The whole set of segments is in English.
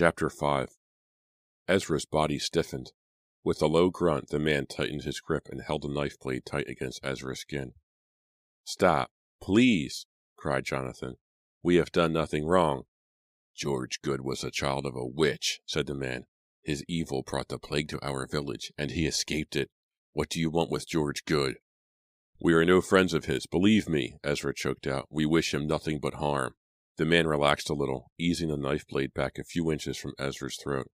Chapter 5 Ezra's body stiffened. With a low grunt, the man tightened his grip and held the knife blade tight against Ezra's skin. Stop, please, cried Jonathan. We have done nothing wrong. George Goode was a child of a witch, said the man. His evil brought the plague to our village, and he escaped it. What do you want with George Goode? We are no friends of his, believe me, Ezra choked out. We wish him nothing but harm. The man relaxed a little, easing the knife blade back a few inches from Ezra's throat.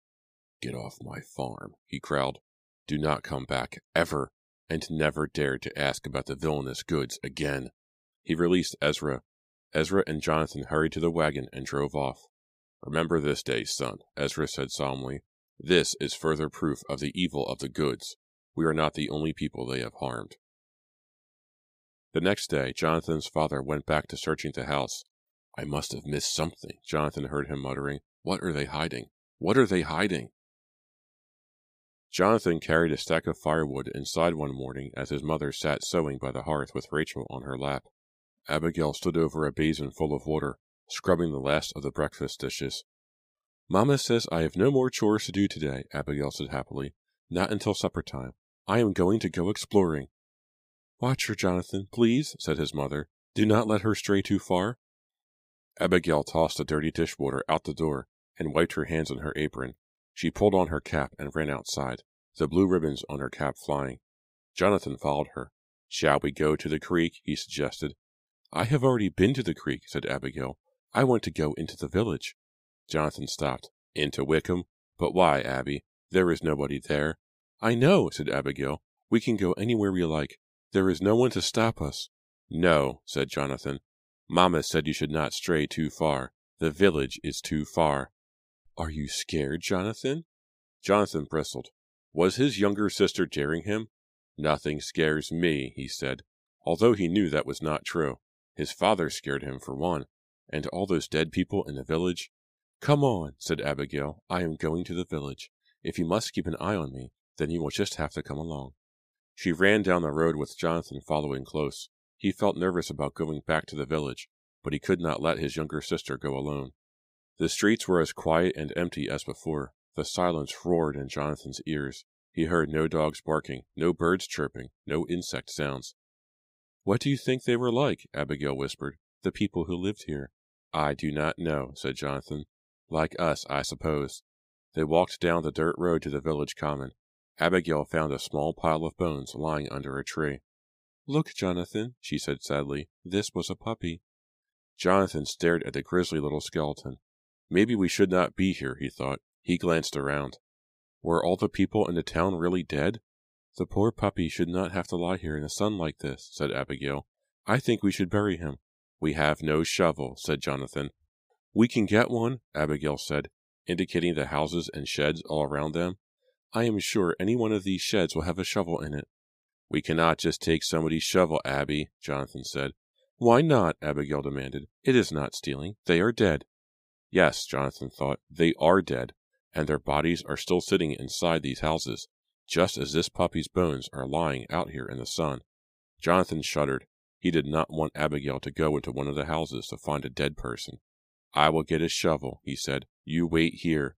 Get off my farm, he growled. Do not come back, ever, and never dare to ask about the villainous Goodes again. He released Ezra. Ezra and Jonathan hurried to the wagon and drove off. Remember this day, son, Ezra said solemnly. This is further proof of the evil of the Goodes. We are not the only people they have harmed. The next day, Jonathan's father went back to searching the house. I must have missed something, Jonathan heard him muttering. What are they hiding? What are they hiding? Jonathan carried a stack of firewood inside one morning as his mother sat sewing by the hearth with Rachel on her lap. Abigail stood over a basin full of water, scrubbing the last of the breakfast dishes. Mamma says I have no more chores to do today, Abigail said happily. Not until supper time. I am going to go exploring. Watch her, Jonathan, please, said his mother. Do not let her stray too far. Abigail tossed the dirty dishwater out the door and wiped her hands on her apron. She pulled on her cap and ran outside, the blue ribbons on her cap flying. Jonathan followed her. Shall we go to the creek? he suggested. I have already been to the creek, said Abigail. I want to go into the village. Jonathan stopped. Into Wickham? But why, Abby? There is nobody there. I know, said Abigail. We can go anywhere we like. There is no one to stop us. No, said Jonathan. Mamma said you should not stray too far. The village is too far. Are you scared, Jonathan? Jonathan bristled. Was his younger sister daring him? Nothing scares me, he said, although he knew that was not true. His father scared him, for one, and all those dead people in the village. Come on, said Abigail. I am going to the village. If you must keep an eye on me, then you will just have to come along. She ran down the road with Jonathan following close. He felt nervous about going back to the village, but he could not let his younger sister go alone. The streets were as quiet and empty as before. The silence roared in Jonathan's ears. He heard no dogs barking, no birds chirping, no insect sounds. What do you think they were like? Abigail whispered. The people who lived here. I do not know, said Jonathan. Like us, I suppose. They walked down the dirt road to the village common. Abigail found a small pile of bones lying under a tree. Look, Jonathan, she said sadly, this was a puppy. Jonathan stared at the grisly little skeleton. Maybe we should not be here, he thought. He glanced around. Were all the people in the town really dead? The poor puppy should not have to lie here in the sun like this, said Abigail. I think we should bury him. We have no shovel, said Jonathan. We can get one, Abigail said, indicating the houses and sheds all around them. I am sure any one of these sheds will have a shovel in it. We cannot just take somebody's shovel, Abby, Jonathan said. Why not? Abigail demanded. It is not stealing. They are dead. Yes, Jonathan thought, they are dead, and their bodies are still sitting inside these houses, just as this puppy's bones are lying out here in the sun. Jonathan shuddered. He did not want Abigail to go into one of the houses to find a dead person. I will get a shovel, he said. You wait here.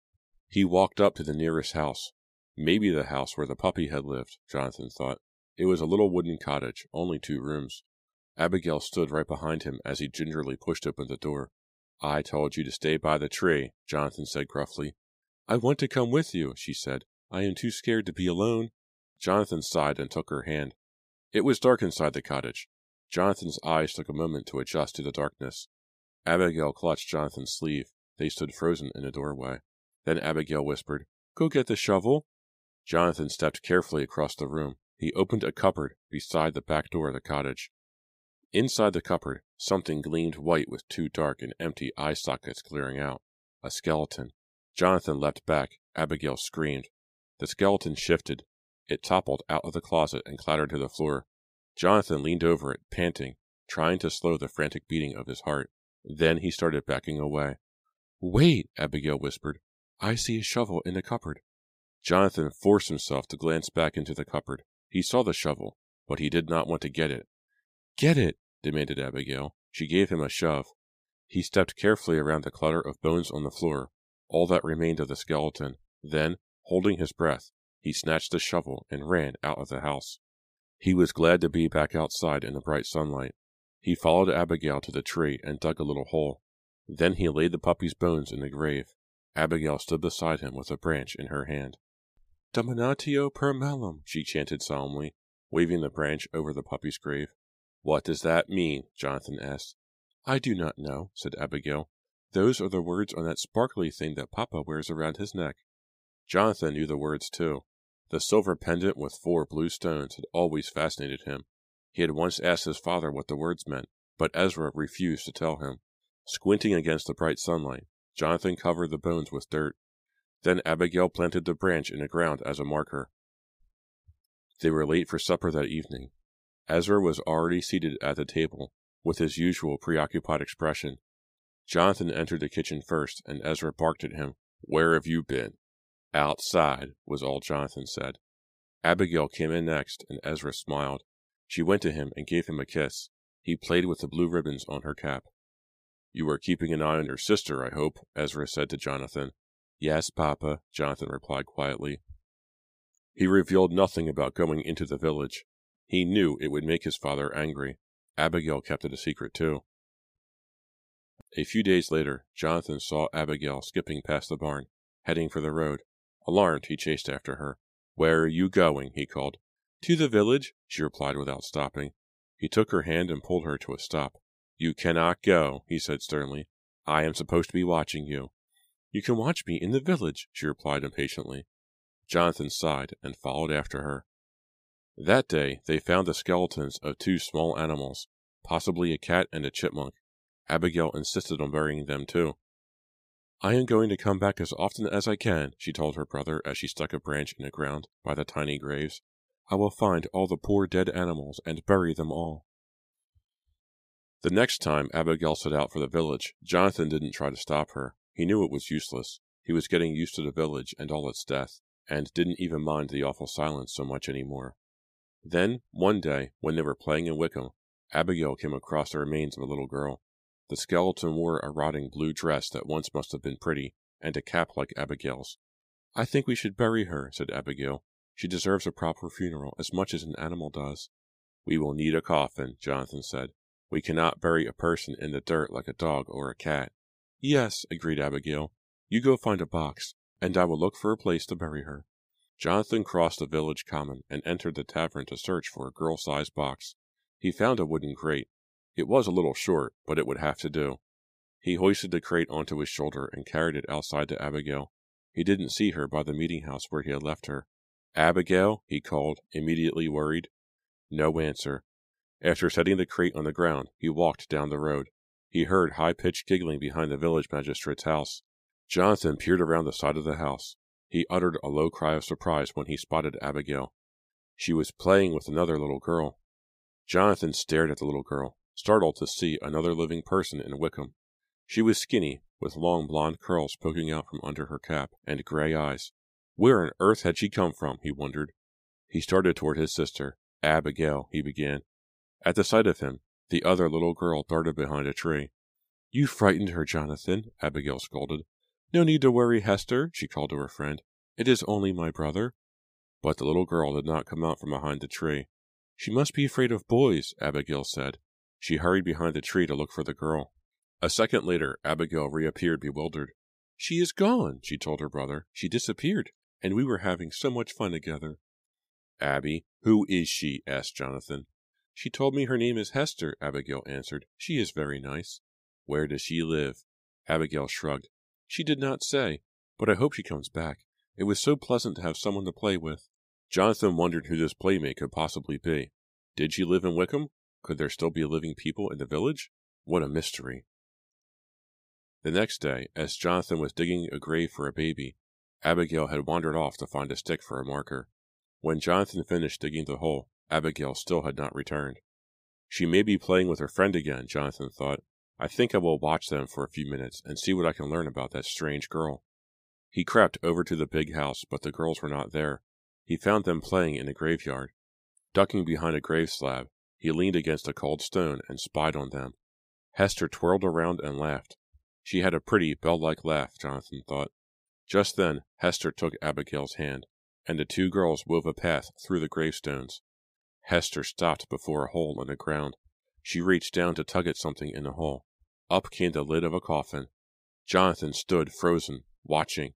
He walked up to the nearest house. Maybe the house where the puppy had lived, Jonathan thought. It was a little wooden cottage, only two rooms. Abigail stood right behind him as he gingerly pushed open the door. I told you to stay by the tree, Jonathan said gruffly. I want to come with you, she said. I am too scared to be alone. Jonathan sighed and took her hand. It was dark inside the cottage. Jonathan's eyes took a moment to adjust to the darkness. Abigail clutched Jonathan's sleeve. They stood frozen in the doorway. Then Abigail whispered, Go get the shovel. Jonathan stepped carefully across the room. He opened a cupboard beside the back door of the cottage. Inside the cupboard, something gleamed white with two dark and empty eye sockets glaring out. A skeleton. Jonathan leapt back. Abigail screamed. The skeleton shifted. It toppled out of the closet and clattered to the floor. Jonathan leaned over it, panting, trying to slow the frantic beating of his heart. Then he started backing away. Wait, Abigail whispered. I see a shovel in the cupboard. Jonathan forced himself to glance back into the cupboard. He saw the shovel, but he did not want to get it. Get it, demanded Abigail. She gave him a shove. He stepped carefully around the clutter of bones on the floor. all that remained of the skeleton. Then, holding his breath, he snatched the shovel and ran out of the house. He was glad to be back outside in the bright sunlight. He followed Abigail to the tree and dug a little hole. Then he laid the puppy's bones in the grave. Abigail stood beside him with a branch in her hand. Dominatio per malum, she chanted solemnly, waving the branch over the puppy's grave. What does that mean? Jonathan asked. I do not know, said Abigail. Those are the words on that sparkly thing that Papa wears around his neck. Jonathan knew the words too. The silver pendant with four blue stones had always fascinated him. He had once asked his father what the words meant, but Ezra refused to tell him. Squinting against the bright sunlight, Jonathan covered the bones with dirt. Then Abigail planted the branch in the ground as a marker. They were late for supper that evening. Ezra was already seated at the table, with his usual preoccupied expression. Jonathan entered the kitchen first, and Ezra barked at him. Where have you been? Outside, was all Jonathan said. Abigail came in next, and Ezra smiled. She went to him and gave him a kiss. He played with the blue ribbons on her cap. You are keeping an eye on your sister, I hope, Ezra said to Jonathan. Yes, Papa, Jonathan replied quietly. He revealed nothing about going into the village. He knew it would make his father angry. Abigail kept it a secret, too. A few days later, Jonathan saw Abigail skipping past the barn, heading for the road. Alarmed, he chased after her. Where are you going? he called. To the village, she replied without stopping. He took her hand and pulled her to a stop. You cannot go, he said sternly. I am supposed to be watching you. You can watch me in the village, she replied impatiently. Jonathan sighed and followed after her. That day they found the skeletons of two small animals, possibly a cat and a chipmunk. Abigail insisted on burying them too. I am going to come back as often as I can, she told her brother as she stuck a branch in the ground by the tiny graves. I will find all the poor dead animals and bury them all. The next time Abigail set out for the village, Jonathan didn't try to stop her. He knew it was useless. He was getting used to the village and all its death, and didn't even mind the awful silence so much any more. Then, one day, when they were playing in Wickham, Abigail came across the remains of a little girl. The skeleton wore a rotting blue dress that once must have been pretty, and a cap like Abigail's. I think we should bury her, said Abigail. She deserves a proper funeral as much as an animal does. We will need a coffin, Jonathan said. We cannot bury a person in the dirt like a dog or a cat. Yes, agreed Abigail. You go find a box, and I will look for a place to bury her. Jonathan crossed the village common and entered the tavern to search for a girl-sized box. He found a wooden crate. It was a little short, but it would have to do. He hoisted the crate onto his shoulder and carried it outside to Abigail. He didn't see her by the meeting house where he had left her. Abigail, he called, immediately worried. No answer. After setting the crate on the ground, he walked down the road. He heard high-pitched giggling behind the village magistrate's house. Jonathan peered around the side of the house. He uttered a low cry of surprise when he spotted Abigail. She was playing with another little girl. Jonathan stared at the little girl, startled to see another living person in Wickham. She was skinny, with long blonde curls poking out from under her cap, and gray eyes. Where on earth had she come from, he wondered. He started toward his sister. Abigail, he began. At the sight of him, the other little girl darted behind a tree. You frightened her, Jonathan, Abigail scolded. No need to worry, Hester, she called to her friend. It is only my brother. But the little girl did not come out from behind the tree. She must be afraid of boys, Abigail said. She hurried behind the tree to look for the girl. A second later, Abigail reappeared bewildered. She is gone, she told her brother. She disappeared, and we were having so much fun together. Abby, who is she? asked Jonathan. She told me her name is Hester, Abigail answered. She is very nice. Where does she live? Abigail shrugged. She did not say, but I hope she comes back. It was so pleasant to have someone to play with. Jonathan wondered who this playmate could possibly be. Did she live in Wickham? Could there still be living people in the village? What a mystery. The next day, as Jonathan was digging a grave for a baby, Abigail had wandered off to find a stick for a marker. When Jonathan finished digging the hole, Abigail still had not returned. She may be playing with her friend again, Jonathan thought. I think I will watch them for a few minutes and see what I can learn about that strange girl. He crept over to the big house, but the girls were not there. He found them playing in a graveyard. Ducking behind a grave slab, he leaned against a cold stone and spied on them. Hester twirled around and laughed. She had a pretty, bell like laugh, Jonathan thought. Just then, Hester took Abigail's hand, and the two girls wove a path through the gravestones. Hester stopped before a hole in the ground. She reached down to tug at something in the hole. Up came the lid of a coffin. Jonathan stood frozen, watching.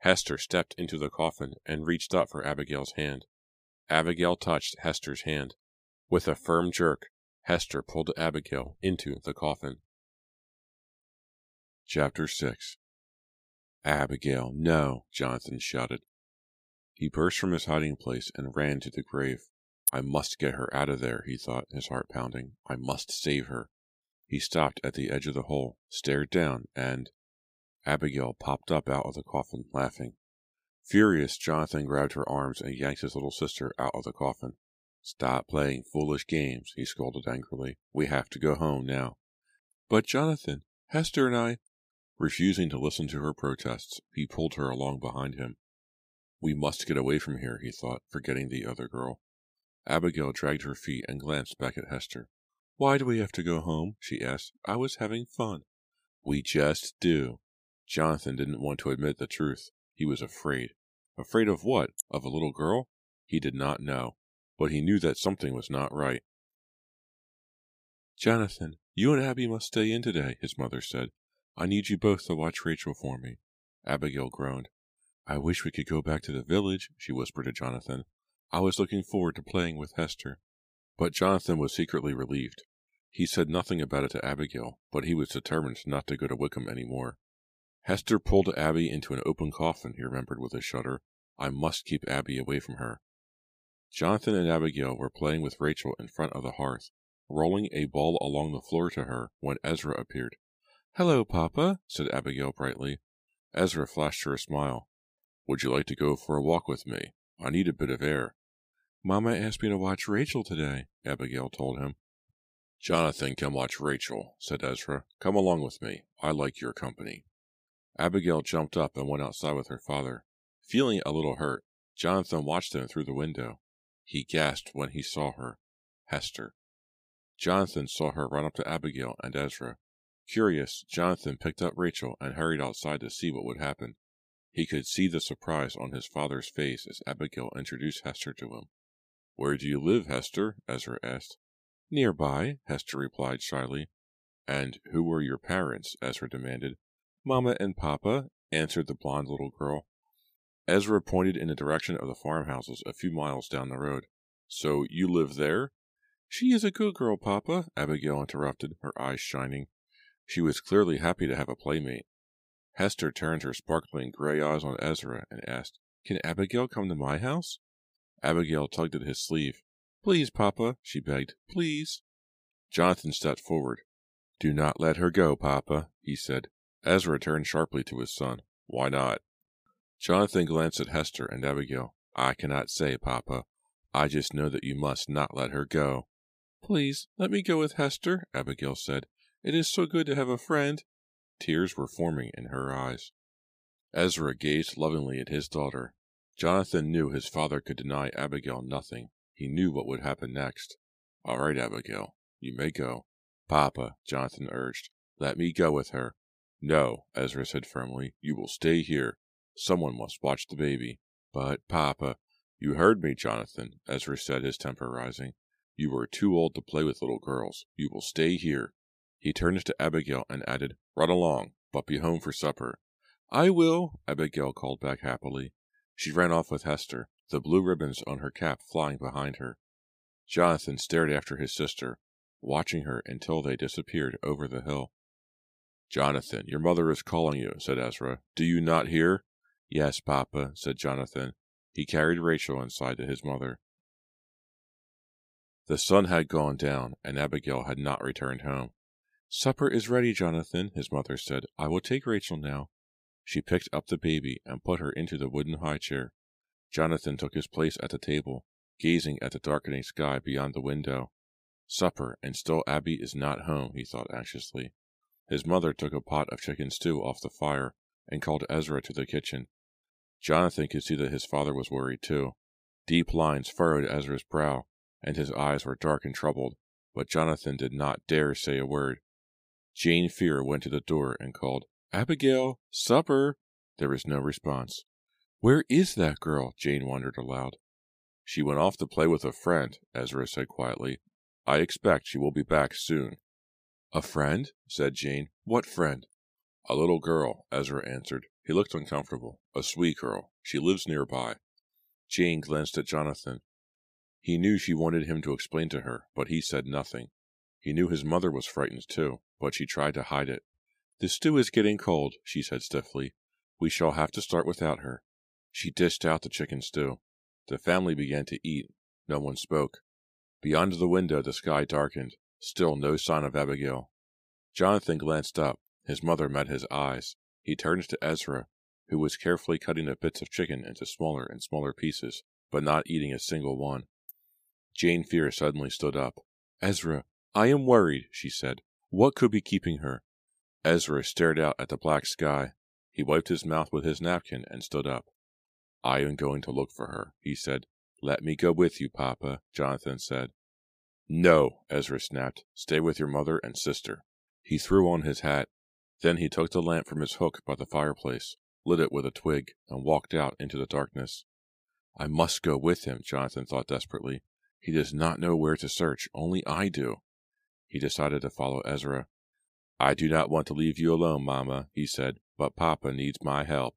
Hester stepped into the coffin and reached up for Abigail's hand. Abigail touched Hester's hand. With a firm jerk, Hester pulled Abigail into the coffin. Chapter 6 Abigail, no! Jonathan shouted. He burst from his hiding place and ran to the grave. I must get her out of there, he thought, his heart pounding. I must save her. He stopped at the edge of the hole, stared down, and Abigail popped up out of the coffin, laughing. Furious, Jonathan grabbed her arms and yanked his little sister out of the coffin. Stop playing foolish games, he scolded angrily. We have to go home now. But, Jonathan, Hester and I. Refusing to listen to her protests, he pulled her along behind him. We must get away from here, he thought, forgetting the other girl. Abigail dragged her feet and glanced back at Hester. Why do we have to go home? she asked. I was having fun. We just do. Jonathan didn't want to admit the truth. He was afraid. Afraid of what? Of a little girl? He did not know but he knew that something was not right. Jonathan, you and Abby must stay in today, his mother said. I need you both to watch Rachel for me. Abigail groaned. I wish we could go back to the village, she whispered to Jonathan. I was looking forward to playing with Hester. But Jonathan was secretly relieved. He said nothing about it to Abigail, but he was determined not to go to Wickham any more. Hester pulled Abby into an open coffin, he remembered with a shudder. I must keep Abby away from her. Jonathan and Abigail were playing with Rachel in front of the hearth, rolling a ball along the floor to her when Ezra appeared. Hello, Papa, said Abigail brightly. Ezra flashed her a smile. Would you like to go for a walk with me? I need a bit of air. Mama asked me to watch Rachel today, Abigail told him. Jonathan can watch Rachel, said Ezra. Come along with me. I like your company. Abigail jumped up and went outside with her father. Feeling a little hurt, Jonathan watched them through the window. He gasped when he saw her, Hester. Jonathan saw her run up to Abigail and Ezra. Curious, Jonathan picked up Rachel and hurried outside to see what would happen. He could see the surprise on his father's face as Abigail introduced Hester to him. Where do you live, Hester? Ezra asked. Nearby, Hester replied shyly. And who were your parents? Ezra demanded. Mama and Papa, answered the blonde little girl. Ezra pointed in the direction of the farmhouses a few miles down the road. So you live there? She is a good girl, Papa, Abigail interrupted, her eyes shining. She was clearly happy to have a playmate. Hester turned her sparkling gray eyes on Ezra and asked, Can Abigail come to my house? Abigail tugged at his sleeve. Please, Papa, she begged. Please. Jonathan stepped forward. Do not let her go, Papa, he said. Ezra turned sharply to his son. Why not? Jonathan glanced at Hester and Abigail. I cannot say, Papa. I just know that you must not let her go. Please, let me go with Hester, Abigail said. It is so good to have a friend. Tears were forming in her eyes. Ezra gazed lovingly at his daughter. Jonathan knew his father could deny Abigail nothing. He knew what would happen next. All right, Abigail, you may go. Papa, Jonathan urged, let me go with her. No, Ezra said firmly, you will stay here. Someone must watch the baby. But, Papa, you heard me, Jonathan, Ezra said, his temper rising. You are too old to play with little girls. You will stay here. He turned to Abigail and added, Run along, but be home for supper. I will, Abigail called back happily. She ran off with Hester, the blue ribbons on her cap flying behind her. Jonathan stared after his sister, watching her until they disappeared over the hill. Jonathan, your mother is calling you, said Ezra. Do you not hear? Yes, Papa, said Jonathan. He carried Rachel inside to his mother. The sun had gone down, and Abigail had not returned home. Supper is ready, Jonathan, his mother said. I will take Rachel now. She picked up the baby and put her into the wooden high chair. Jonathan took his place at the table, gazing at the darkening sky beyond the window. Supper, and still Abby is not home, he thought anxiously. His mother took a pot of chicken stew off the fire and called Ezra to the kitchen. Jonathan could see that his father was worried too. Deep lines furrowed Ezra's brow, and his eyes were dark and troubled, but Jonathan did not dare say a word. Jane Fear went to the door and called, Abigail, supper! There was no response. Where is that girl? Jane wondered aloud. She went off to play with a friend, Ezra said quietly. I expect she will be back soon. A friend? said Jane. What friend? A little girl, Ezra answered. He looked uncomfortable. A sweet girl. She lives nearby. Jane glanced at Jonathan. He knew she wanted him to explain to her, but he said nothing. He knew his mother was frightened too, but she tried to hide it. The stew is getting cold, she said stiffly. We shall have to start without her. She dished out the chicken stew. The family began to eat. No one spoke. Beyond the window the sky darkened. Still no sign of Abigail. Jonathan glanced up. His mother met his eyes. He turned to Ezra, who was carefully cutting the bits of chicken into smaller and smaller pieces, but not eating a single one. Jane Fear suddenly stood up. Ezra, I am worried, she said. What could be keeping her? Ezra stared out at the black sky. He wiped his mouth with his napkin and stood up. I am going to look for her, he said. Let me go with you, Papa, Jonathan said. No, Ezra snapped. Stay with your mother and sister. He threw on his hat. Then he took the lamp from his hook by the fireplace, lit it with a twig, and walked out into the darkness. I must go with him, Jonathan thought desperately. He does not know where to search, only I do. He decided to follow Ezra. I do not want to leave you alone, Mamma, he said, but Papa needs my help.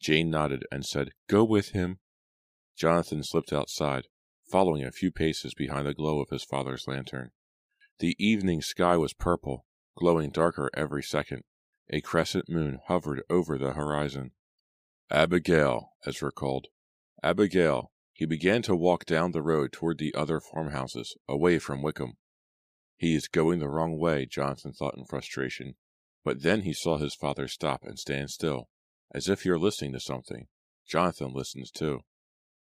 Jane nodded and said, Go with him. Jonathan slipped outside, following a few paces behind the glow of his father's lantern. The evening sky was purple, glowing darker every second. A crescent moon hovered over the horizon. Abigail, Ezra called. Abigail. He began to walk down the road toward the other farmhouses, away from Wickham. He is going the wrong way, Johnson thought in frustration. But then he saw his father stop and stand still, as if he were listening to something. Jonathan listens too.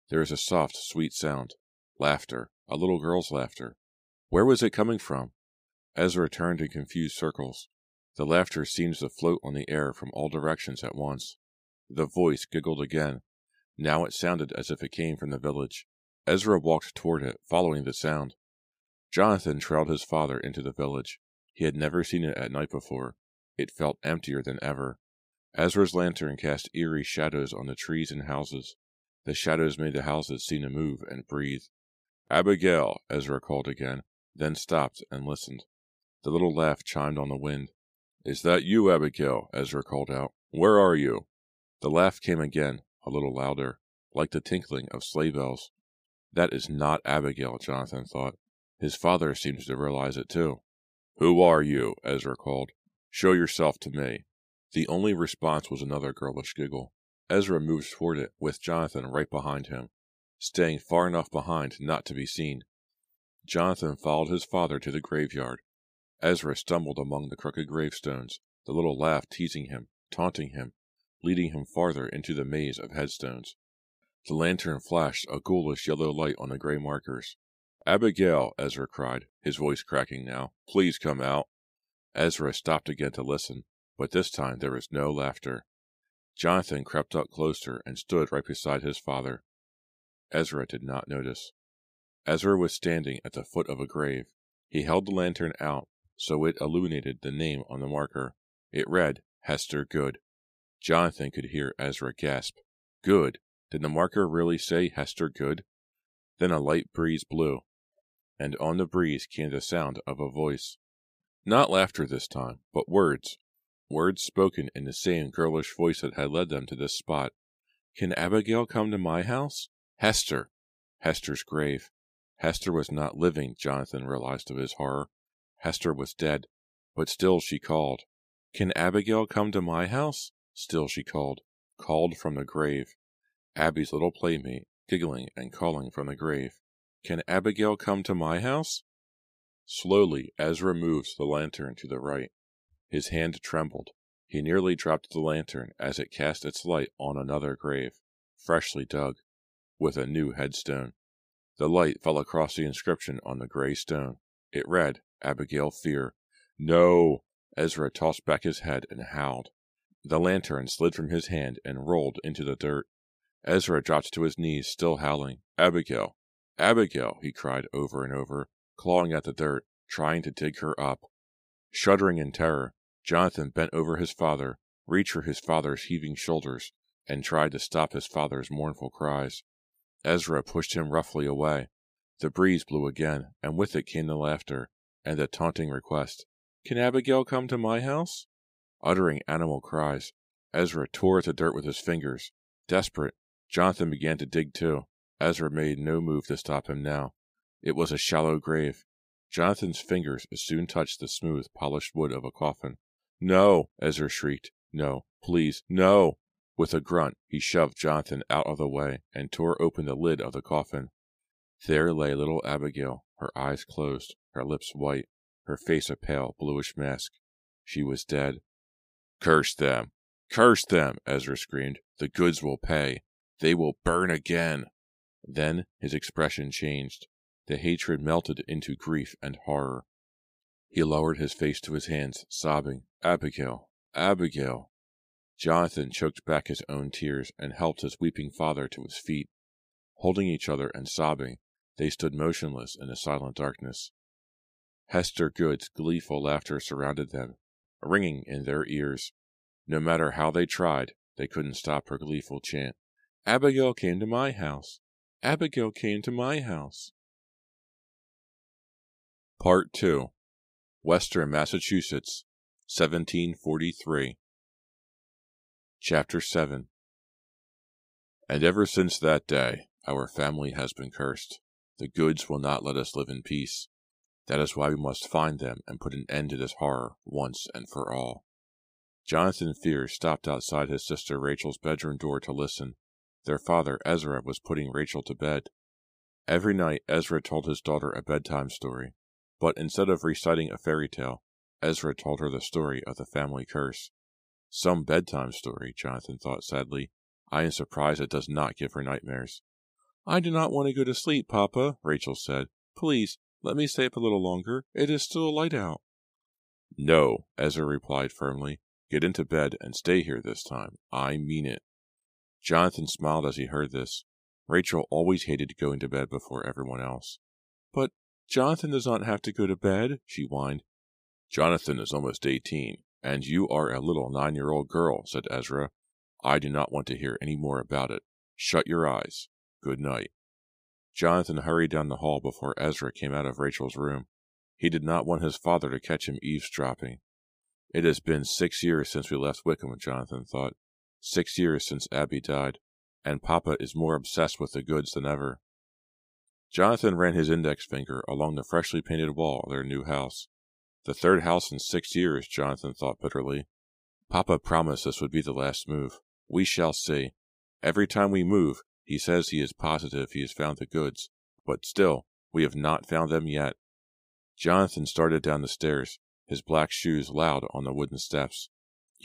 There is a soft, sweet sound. Laughter. A little girl's laughter. Where was it coming from? Ezra turned in confused circles. The laughter seemed to float on the air from all directions at once. The voice giggled again. Now it sounded as if it came from the village. Ezra walked toward it, following the sound. Jonathan trailed his father into the village. He had never seen it at night before. It felt emptier than ever. Ezra's lantern cast eerie shadows on the trees and houses. The shadows made the houses seem to move and breathe. Abigail, Ezra called again, then stopped and listened. The little laugh chimed on the wind. Is that you, Abigail? Ezra called out. Where are you? The laugh came again, a little louder, like the tinkling of sleigh bells. That is not Abigail, Jonathan thought. His father seems to realize it too. Who are you? Ezra called. Show yourself to me. The only response was another girlish giggle. Ezra moved toward it, with Jonathan right behind him, staying far enough behind not to be seen. Jonathan followed his father to the graveyard. Ezra stumbled among the crooked gravestones, the little laugh teasing him, taunting him, leading him farther into the maze of headstones. The lantern flashed a ghoulish yellow light on the gray markers. Abigail, Ezra cried, his voice cracking now, please come out. Ezra stopped again to listen, but this time there was no laughter. Jonathan crept up closer and stood right beside his father. Ezra did not notice. Ezra was standing at the foot of a grave. He held the lantern out so it illuminated the name on the marker. It read, Hester Goode. Jonathan could hear Ezra gasp. Goode. Did the marker really say Hester Goode? Then a light breeze blew, and on the breeze came the sound of a voice. Not laughter this time, but words words spoken in the same girlish voice that had led them to this spot. Can Abigail come to my house? Hester! Hester's grave. Hester was not living, Jonathan realized to his horror. Hester was dead, but still she called. Can Abigail come to my house? Still she called, called from the grave. Abby's little playmate, giggling and calling from the grave. Can Abigail come to my house? Slowly, Ezra moved the lantern to the right. His hand trembled. He nearly dropped the lantern as it cast its light on another grave, freshly dug, with a new headstone. The light fell across the inscription on the gray stone. It read, Abigail Fear. No! Ezra tossed back his head and howled. The lantern slid from his hand and rolled into the dirt. Ezra dropped to his knees, still howling. Abigail! Abigail! he cried over and over, clawing at the dirt, trying to dig her up. Shuddering in terror, Jonathan bent over his father, reached for his father's heaving shoulders, and tried to stop his father's mournful cries. Ezra pushed him roughly away. The breeze blew again, and with it came the laughter, and the taunting request, Can Abigail come to my house? Uttering animal cries, Ezra tore at the dirt with his fingers. Desperate, Jonathan began to dig too. Ezra made no move to stop him now. It was a shallow grave. Jonathan's fingers soon touched the smooth, polished wood of a coffin. No! Ezra shrieked. No, please, no! With a grunt, he shoved Jonathan out of the way and tore open the lid of the coffin. There lay little Abigail, her eyes closed, her lips white, her face a pale, bluish mask. She was dead. Curse them! Curse them! Ezra screamed. The Goodes will pay. They will burn again. Then his expression changed. The hatred melted into grief and horror. He lowered his face to his hands, sobbing, Abigail, Abigail. Jonathan choked back his own tears and helped his weeping father to his feet. Holding each other and sobbing, they stood motionless in the silent darkness. Hester Goode's gleeful laughter surrounded them, ringing in their ears. No matter how they tried, they couldn't stop her gleeful chant. Abigail came to my house. Abigail came to my house. Part 2 Western Massachusetts, 1743 Chapter 7 And ever since that day, our family has been cursed. The Goodes will not let us live in peace. That is why we must find them and put an end to this horror once and for all. Jonathan Fear stopped outside his sister Rachel's bedroom door to listen. Their father, Ezra, was putting Rachel to bed. Every night, Ezra told his daughter a bedtime story, but instead of reciting a fairy tale, Ezra told her the story of the family curse. Some bedtime story, Jonathan thought sadly. I am surprised it does not give her nightmares. I do not want to go to sleep, Papa, Rachel said. Please, let me stay up a little longer. It is still light out. No, Ezra replied firmly. Get into bed and stay here this time. I mean it. Jonathan smiled as he heard this. Rachel always hated going to bed before everyone else. But Jonathan does not have to go to bed, she whined. Jonathan is almost eighteen, and you are a little nine year old girl, said Ezra. I do not want to hear any more about it. Shut your eyes. Good night. Jonathan hurried down the hall before Ezra came out of Rachel's room. He did not want his father to catch him eavesdropping. It has been six years since we left Wickham, Jonathan thought. Six years since Abby died, and Papa is more obsessed with the Goodes than ever. Jonathan ran his index finger along the freshly painted wall of their new house. The third house in six years, Jonathan thought bitterly. Papa promised this would be the last move. We shall see. Every time we move, he says he is positive he has found the Goodes, but still, we have not found them yet. Jonathan started down the stairs, his black shoes loud on the wooden steps.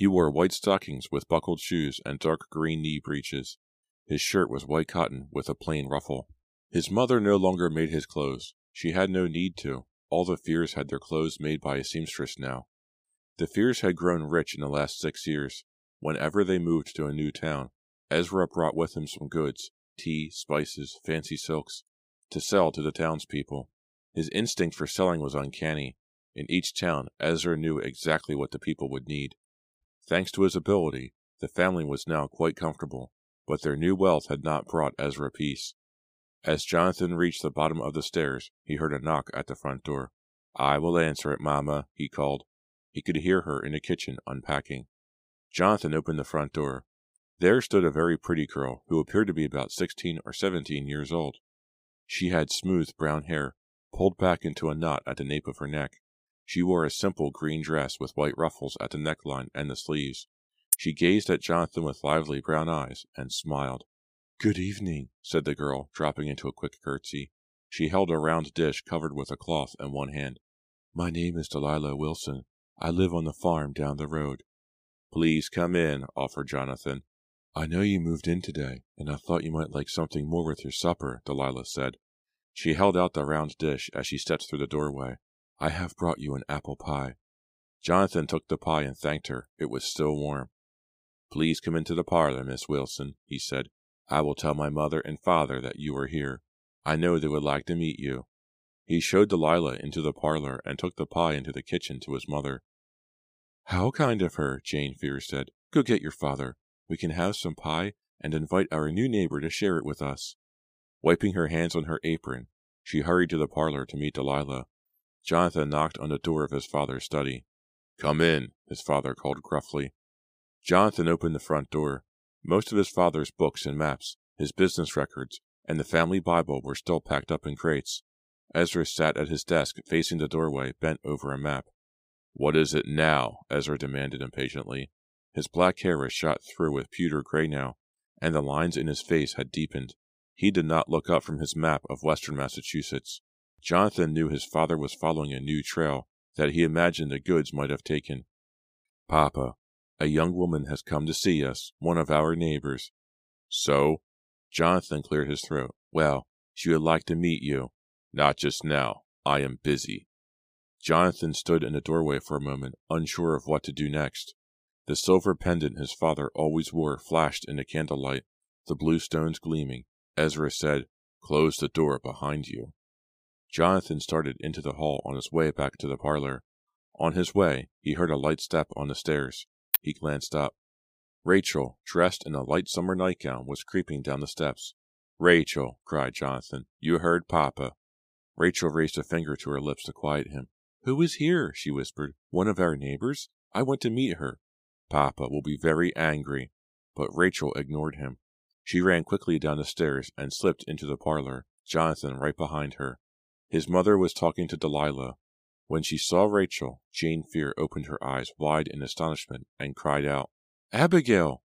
He wore white stockings with buckled shoes and dark green knee breeches. His shirt was white cotton with a plain ruffle. His mother no longer made his clothes. She had no need to. All the Fears had their clothes made by a seamstress now. The Fears had grown rich in the last six years. Whenever they moved to a new town, Ezra brought with him some goods, tea, spices, fancy silks, to sell to the townspeople. His instinct for selling was uncanny. In each town, Ezra knew exactly what the people would need. Thanks to his ability, the family was now quite comfortable, but their new wealth had not brought Ezra peace. As Jonathan reached the bottom of the stairs, he heard a knock at the front door. I will answer it, Mamma, he called. He could hear her in the kitchen unpacking. Jonathan opened the front door. There stood a very pretty girl who appeared to be about sixteen or seventeen years old. She had smooth brown hair, pulled back into a knot at the nape of her neck. She wore a simple green dress with white ruffles at the neckline and the sleeves. She gazed at Jonathan with lively brown eyes and smiled. Good evening, said the girl, dropping into a quick curtsy. She held a round dish covered with a cloth in one hand. My name is Delilah Wilson. I live on the farm down the road. Please come in, offered Jonathan. I know you moved in today, and I thought you might like something more with your supper, Delilah said. She held out the round dish as she stepped through the doorway. I have brought you an apple pie. Jonathan took the pie and thanked her. It was still warm. Please come into the parlor, Miss Wilson, he said. I will tell my mother and father that you are here. I know they would like to meet you. He showed Delilah into the parlor and took the pie into the kitchen to his mother. How kind of her, Jane Fear said. Go get your father. We can have some pie and invite our new neighbor to share it with us. Wiping her hands on her apron, she hurried to the parlor to meet Delilah. Jonathan knocked on the door of his father's study. Come in, his father called gruffly. Jonathan opened the front door. Most of his father's books and maps, his business records, and the family Bible were still packed up in crates. Ezra sat at his desk facing the doorway, bent over a map. What is it now? Ezra demanded impatiently. His black hair was shot through with pewter gray now, and the lines in his face had deepened. He did not look up from his map of western Massachusetts. Jonathan knew his father was following a new trail that he imagined the Goodes might have taken. Papa, a young woman has come to see us, one of our neighbors. So? Jonathan cleared his throat. Well, she would like to meet you. Not just now. I am busy. Jonathan stood in the doorway for a moment, unsure of what to do next. The silver pendant his father always wore flashed in the candlelight, the blue stones gleaming. Ezra said, Close the door behind you. Jonathan started into the hall on his way back to the parlor. On his way, he heard a light step on the stairs. He glanced up. Rachel, dressed in a light summer nightgown, was creeping down the steps. Rachel, cried Jonathan, you heard Papa. Rachel raised a finger to her lips to quiet him. Who is here? she whispered. One of our neighbors? I want to meet her. Papa will be very angry. But Rachel ignored him. She ran quickly down the stairs and slipped into the parlor, Jonathan right behind her. His mother was talking to Delilah. When she saw Rachel, Jane Fear opened her eyes wide in astonishment and cried out, Abigail!